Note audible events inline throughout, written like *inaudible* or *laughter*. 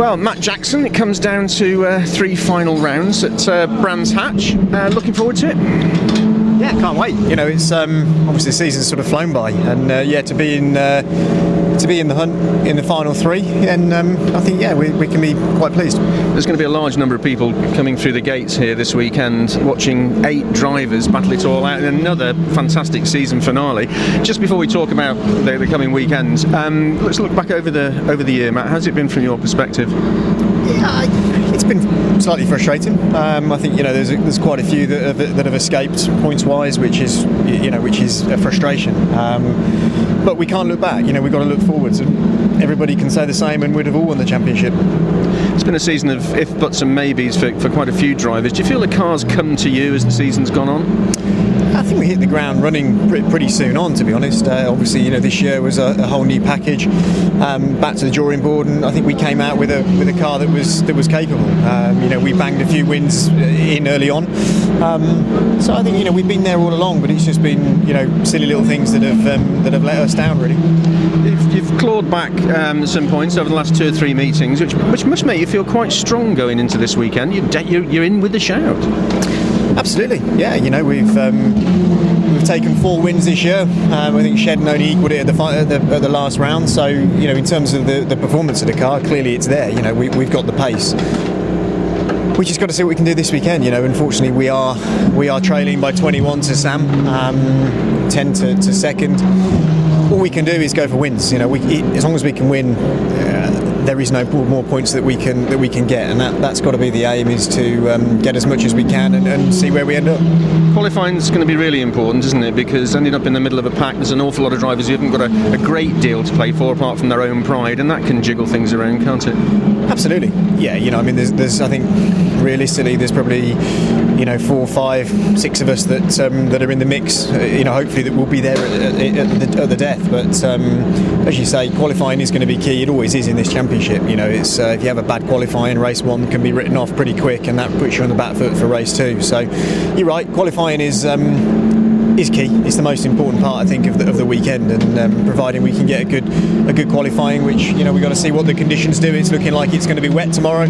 Well, Mat Jackson, it comes down to uh, three final rounds at uh, Brands Hatch. Uh, looking forward to it. Yeah, can't wait. You know, it's um, obviously the season's sort of flown by, and uh, yeah, to be in uh, to be in the hunt in the final three, and um, I think yeah, we, we can be quite pleased. There's going to be a large number of people coming through the gates here this weekend, watching eight drivers battle it all out in another fantastic season finale. Just before we talk about the, the coming weekends, um, let's look back over the over the year, Mat. How's it been from your perspective? Yeah, it's been slightly frustrating. Um, I think you know there's there's quite a few that have, that have escaped points wise, which is you know which is a frustration. Um, but we can't look back. You know we've got to look forwards, and everybody can say the same, and we'd have all won the championship. It's been a season of if buts and maybes for, for quite a few drivers. Do you feel the cars come to you as the season's gone on? I think we hit the ground running pretty soon on, to be honest. Uh, obviously, you know, this year was a, a whole new package. Um, back to the drawing board, and I think we came out with a with a car that was that was capable. Um, you know, we banged a few wins in early on. Um, so I think you know we've been there all along, but it's just been you know silly little things that have um, that have let us down really. You've, you've clawed back um, some points over the last two or three meetings, which which must make you feel quite strong going into this weekend. You're, de- you're, you're in with the shout. Absolutely, yeah. You know, we've um, we've taken four wins this year. Um, I think Shedden only equalled it at the, fi- at the, at the last round. So you know, in terms of the, the performance of the car, clearly it's there. You know, we, we've got the pace. We just got to see what we can do this weekend. You know, unfortunately, we are we are trailing by 21 to Sam, um, 10 to, to second. All we can do is go for wins. You know, we, as long as we can win. Uh, there is no more points that we can that we can get, and that, that's got to be the aim is to um, get as much as we can and, and see where we end up. Qualifying is going to be really important, isn't it? Because ending up in the middle of a pack, there's an awful lot of drivers who haven't got a, a great deal to play for apart from their own pride, and that can jiggle things around, can't it? Absolutely. Yeah. You know, I mean, there's, there's I think realistically, there's probably you know four, five, six of us that um, that are in the mix. Uh, you know, hopefully that will be there at, at, at, the, at the, death. But um, as you say, qualifying is going to be key. It always is in this championship. You know, it's uh, if you have a bad qualifying, race one can be written off pretty quick, and that puts you on the back foot for race two. So you're right. Qualifying is. Um, is key. It's the most important part, I think, of the, of the weekend, and um, providing we can get a good a good qualifying, which you know we've got to see what the conditions do. It's looking like it's going to be wet tomorrow,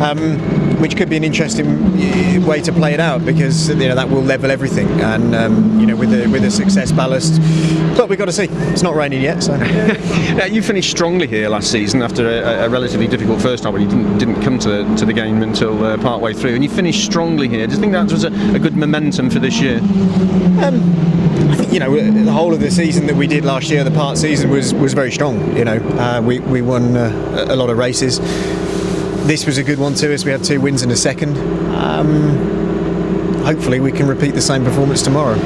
um, which could be an interesting way to play it out because you know that will level everything, and um, you know with the with a success ballast. But we've got to see. It's not raining yet, so. *laughs* yeah, you finished strongly here last season after a, a relatively difficult first half, when you didn't, didn't come to the, to the game until uh, part way through, and you finished strongly here. Do you think that was a, a good momentum for this year? Um, I think you know the whole of the season that we did last year, the part season was was very strong. You know, uh, we we won uh, a lot of races. This was a good one too, as we had two wins in a second. Um, hopefully, we can repeat the same performance tomorrow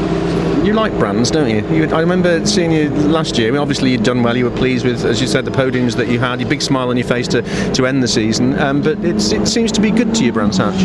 you like brands, don't you? you? I remember seeing you last year. I mean, obviously, you'd done well. You were pleased with, as you said, the podiums that you had. Your big smile on your face to, to end the season. Um, but it seems to be good to you, Brands Hatch.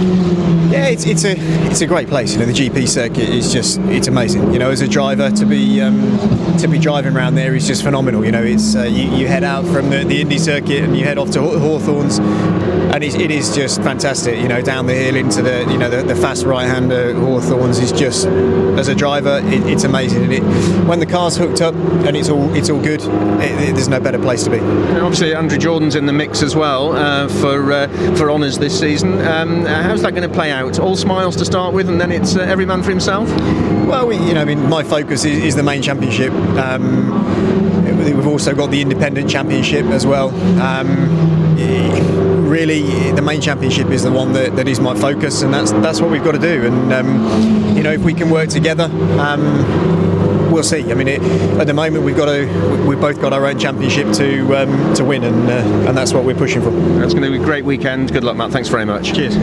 Yeah, it's, it's a it's a great place. You know, the GP circuit is just it's amazing. You know, as a driver to be um, to be driving around there is just phenomenal. You know, it's uh, you, you, head out from the, the Indy circuit and you head off to Hawthorns, and it, is just fantastic. You know, down the hill into the you know the, the fast right hander Hawthorns is just as a driver. It, it's amazing. And it, when the car's hooked up and it's all it's all good, it, there's no better place to be. And obviously, Andrew Jordan's in the mix as well uh, for uh, for honours this season. Um, how's that going to play out? All smiles to start with, and then it's uh, every man for himself. Well, we, you know, I mean, my focus is, is the main championship. Um, we've also got the independent championship as well. Um, really the main championship is the one that, that is my focus and that's that's what we've got to do and um, you know if we can work together um, we'll see. I mean it, at the moment we've got to we've both got our own championship to um, to win and uh, and that's what we're pushing for. It's going to be a great weekend. Good luck Mat. Thanks very much. Cheers